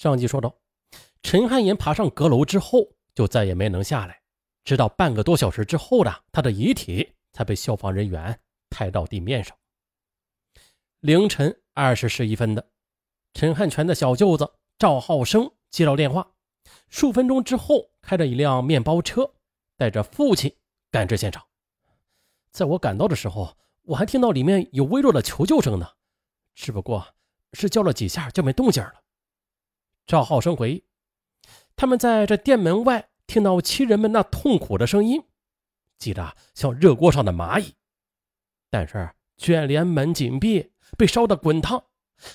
上集说到，陈汉岩爬上阁楼之后，就再也没能下来，直到半个多小时之后的他的遗体才被消防人员抬到地面上。凌晨二时十一分的，陈汉全的小舅子赵浩生接到电话，数分钟之后，开着一辆面包车，带着父亲赶至现场。在我赶到的时候，我还听到里面有微弱的求救声呢，只不过是叫了几下就没动静了。赵浩生回忆，他们在这店门外听到亲人们那痛苦的声音，急得像热锅上的蚂蚁。但是卷帘门紧闭，被烧得滚烫，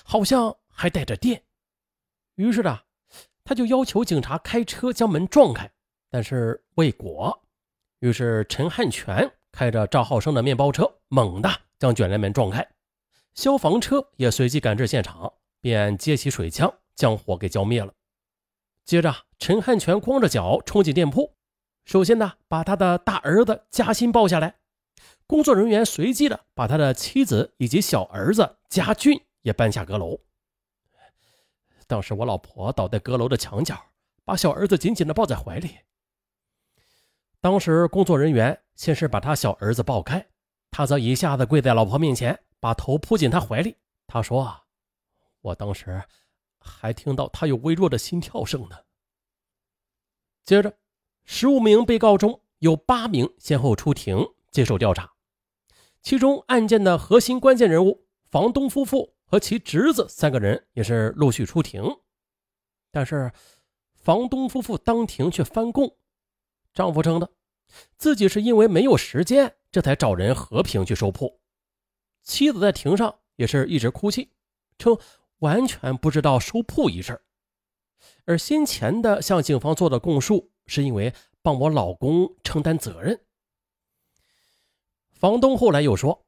好像还带着电。于是呢，他就要求警察开车将门撞开，但是未果。于是陈汉全。开着赵浩生的面包车，猛地将卷帘门撞开，消防车也随即赶至现场，便接起水枪将火给浇灭了。接着，陈汉全光着脚冲进店铺，首先呢，把他的大儿子嘉欣抱下来，工作人员随即的把他的妻子以及小儿子嘉俊也搬下阁楼。当时我老婆倒在阁楼的墙角，把小儿子紧紧的抱在怀里。当时工作人员先是把他小儿子抱开，他则一下子跪在老婆面前，把头扑进他怀里。他说：“我当时还听到他有微弱的心跳声呢。”接着，十五名被告中有八名先后出庭接受调查，其中案件的核心关键人物房东夫妇和其侄子三个人也是陆续出庭，但是房东夫妇当庭却翻供，丈夫称的。自己是因为没有时间，这才找人和平去收铺。妻子在庭上也是一直哭泣，称完全不知道收铺一事。而先前的向警方做的供述，是因为帮我老公承担责任。房东后来又说：“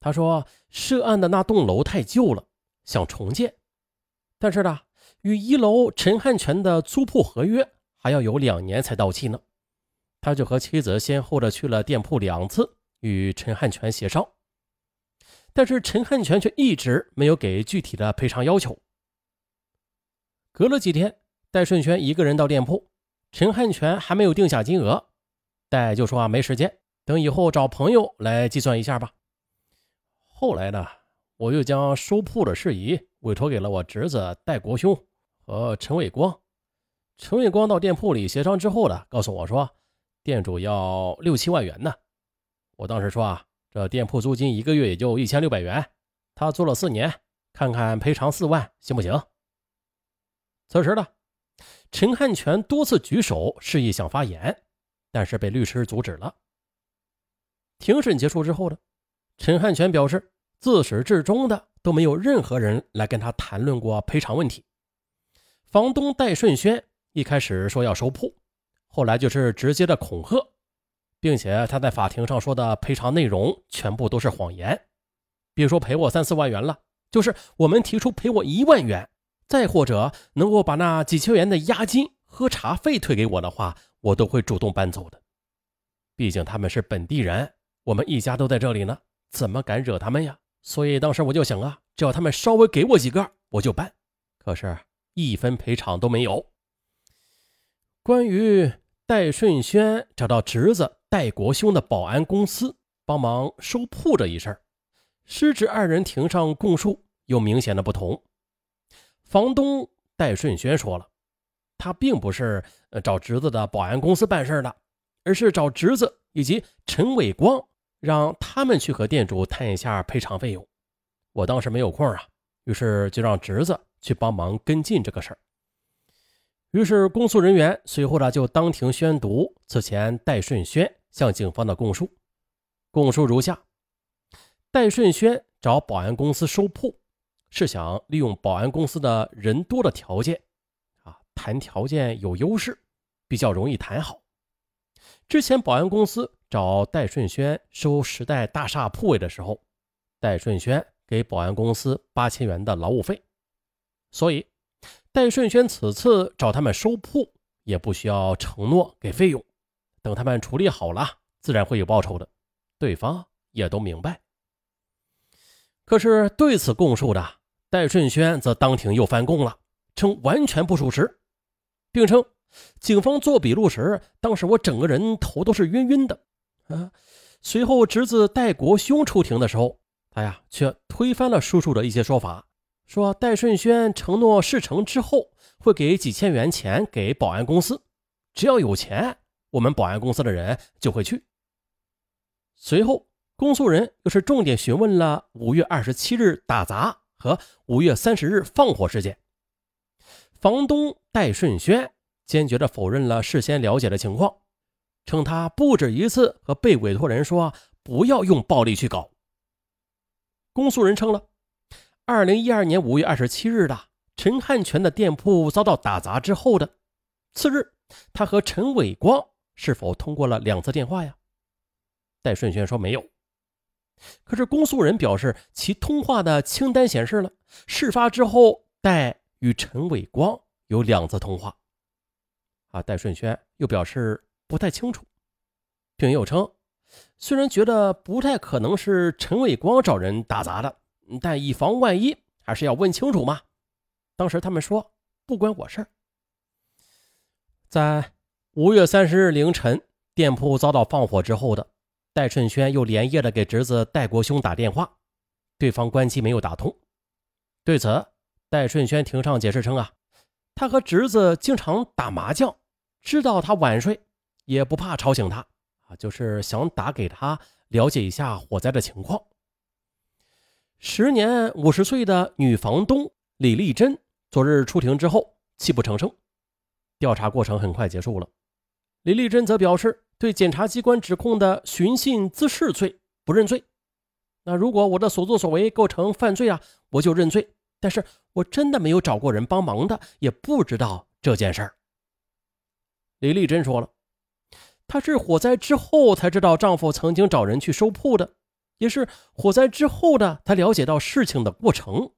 他说涉案的那栋楼太旧了，想重建，但是呢，与一楼陈汉全的租铺合约还要有两年才到期呢。”他就和妻子先后的去了店铺两次，与陈汉全协商，但是陈汉全却一直没有给具体的赔偿要求。隔了几天，戴顺轩一个人到店铺，陈汉全还没有定下金额，戴就说啊没时间，等以后找朋友来计算一下吧。后来呢，我又将收铺的事宜委托给了我侄子戴国兄和陈伟光。陈伟光到店铺里协商之后呢，告诉我说。店主要六七万元呢，我当时说啊，这店铺租金一个月也就一千六百元，他做了四年，看看赔偿四万行不行？此时呢，陈汉全多次举手示意想发言，但是被律师阻止了。庭审结束之后呢，陈汉全表示，自始至终的都没有任何人来跟他谈论过赔偿问题。房东戴顺轩一开始说要收铺。后来就是直接的恐吓，并且他在法庭上说的赔偿内容全部都是谎言。别说赔我三四万元了，就是我们提出赔我一万元，再或者能够把那几千元的押金、喝茶费退给我的话，我都会主动搬走的。毕竟他们是本地人，我们一家都在这里呢，怎么敢惹他们呀？所以当时我就想啊，只要他们稍微给我几个，我就搬。可是，一分赔偿都没有。关于。戴顺轩找到侄子戴国兄的保安公司帮忙收铺这一事儿，师侄二人庭上供述有明显的不同。房东戴顺轩说了，他并不是找侄子的保安公司办事的，而是找侄子以及陈伟光，让他们去和店主谈一下赔偿费用。我当时没有空啊，于是就让侄子去帮忙跟进这个事儿。于是，公诉人员随后呢就当庭宣读此前戴顺轩向警方的供述。供述如下：戴顺轩找保安公司收铺，是想利用保安公司的人多的条件，啊，谈条件有优势，比较容易谈好。之前保安公司找戴顺轩收时代大厦铺位的时候，戴顺轩给保安公司八千元的劳务费，所以。戴顺轩此次找他们收铺，也不需要承诺给费用，等他们处理好了，自然会有报酬的。对方也都明白。可是对此供述的戴顺轩则当庭又翻供了，称完全不属实，并称警方做笔录时，当时我整个人头都是晕晕的。啊，随后侄子戴国兄出庭的时候，他呀却推翻了叔叔的一些说法，说戴顺轩承诺事成之后会给几千元钱给保安公司，只要有钱，我们保安公司的人就会去。随后，公诉人又是重点询问了五月二十七日打砸和五月三十日放火事件。房东戴顺轩坚决地否认了事先了解的情况，称他不止一次和被委托人说不要用暴力去搞。公诉人称了，二零一二年五月二十七日的陈汉全的店铺遭到打砸之后的次日，他和陈伟光是否通过了两次电话呀？戴顺轩说没有，可是公诉人表示，其通话的清单显示了事发之后，戴与陈伟光有两次通话。啊，戴顺轩又表示不太清楚，并又称，虽然觉得不太可能是陈伟光找人打砸的，但以防万一，还是要问清楚嘛。当时他们说不关我事儿。在五月三十日凌晨，店铺遭到放火之后的。戴顺轩又连夜的给侄子戴国兄打电话，对方关机没有打通。对此，戴顺轩庭上解释称：“啊，他和侄子经常打麻将，知道他晚睡，也不怕吵醒他，啊，就是想打给他了解一下火灾的情况。”时年五十岁的女房东李丽珍昨日出庭之后泣不成声。调查过程很快结束了，李丽珍则表示。对检察机关指控的寻衅滋事罪不认罪。那如果我的所作所为构成犯罪啊，我就认罪。但是我真的没有找过人帮忙的，也不知道这件事儿。李丽珍说了，她是火灾之后才知道丈夫曾经找人去收铺的，也是火灾之后的才了解到事情的过程。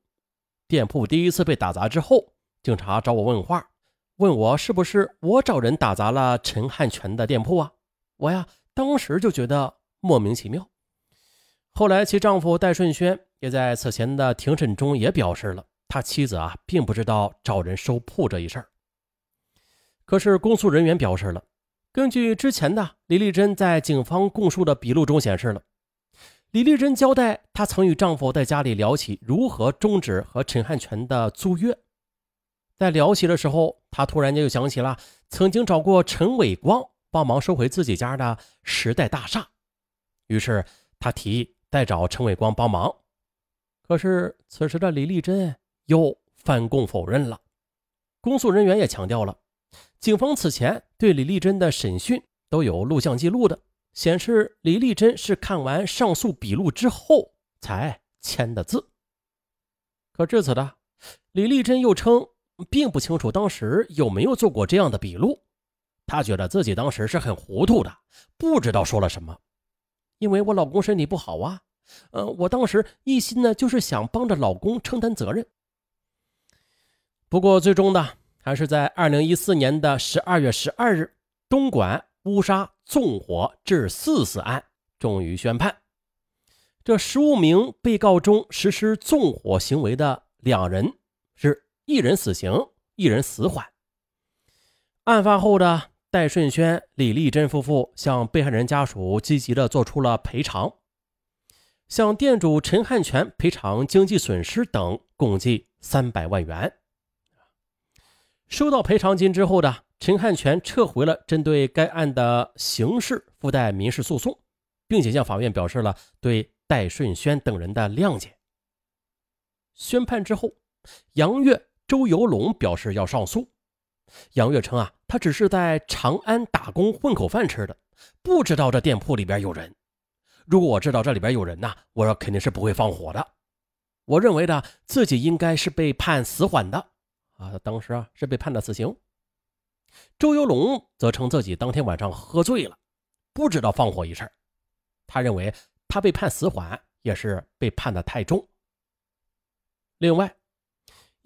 店铺第一次被打砸之后，警察找我问话，问我是不是我找人打砸了陈汉全的店铺啊？我呀，当时就觉得莫名其妙。后来，其丈夫戴顺轩也在此前的庭审中也表示了，他妻子啊，并不知道找人收铺这一事儿。可是，公诉人员表示了，根据之前的李丽珍在警方供述的笔录中显示了，李丽珍交代，她曾与丈夫在家里聊起如何终止和陈汉全的租约。在聊起的时候，他突然间又想起了曾经找过陈伟光。帮忙收回自己家的时代大厦，于是他提议再找陈伟光帮忙。可是此时的李丽珍又翻供否认了。公诉人员也强调了，警方此前对李丽珍的审讯都有录像记录的，显示李丽珍是看完上诉笔录之后才签的字。可至此的李丽珍又称，并不清楚当时有没有做过这样的笔录。她觉得自己当时是很糊涂的，不知道说了什么。因为我老公身体不好啊，呃，我当时一心呢就是想帮着老公承担责任。不过最终呢，还是在二零一四年的十二月十二日，东莞乌沙纵火致四死案终于宣判，这十五名被告中实施纵火行为的两人是一人死刑，一人死缓。案发后的。戴顺轩、李丽珍夫妇向被害人家属积极的做出了赔偿，向店主陈汉全赔偿经济损失等共计三百万元。收到赔偿金之后的陈汉全撤回了针对该案的刑事附带民事诉讼，并且向法院表示了对戴顺轩等人的谅解。宣判之后，杨月、周游龙表示要上诉。杨月称啊，他只是在长安打工混口饭吃的，不知道这店铺里边有人。如果我知道这里边有人呐，我说肯定是不会放火的。我认为呢，自己应该是被判死缓的啊，当时啊是被判的死刑。周游龙则称自己当天晚上喝醉了，不知道放火一事。他认为他被判死缓也是被判的太重。另外，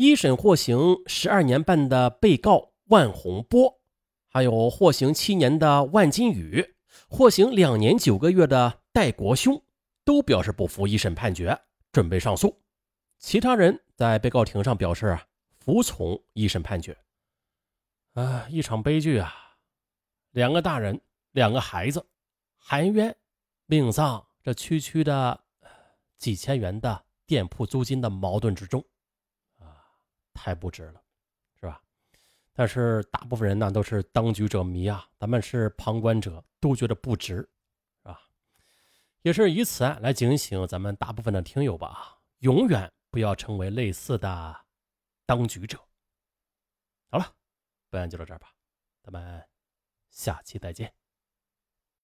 一审获刑十二年半的被告。万洪波，还有获刑七年的万金宇，获刑两年九个月的戴国兄，都表示不服一审判决，准备上诉。其他人在被告庭上表示啊服从一审判决。啊，一场悲剧啊！两个大人，两个孩子，含冤命丧这区区的几千元的店铺租金的矛盾之中，太不值了，是吧？但是大部分人呢都是当局者迷啊，咱们是旁观者都觉得不值，是吧？也是以此来警醒咱们大部分的听友吧，永远不要成为类似的当局者。好了。本案就到这儿吧，咱们下期再见。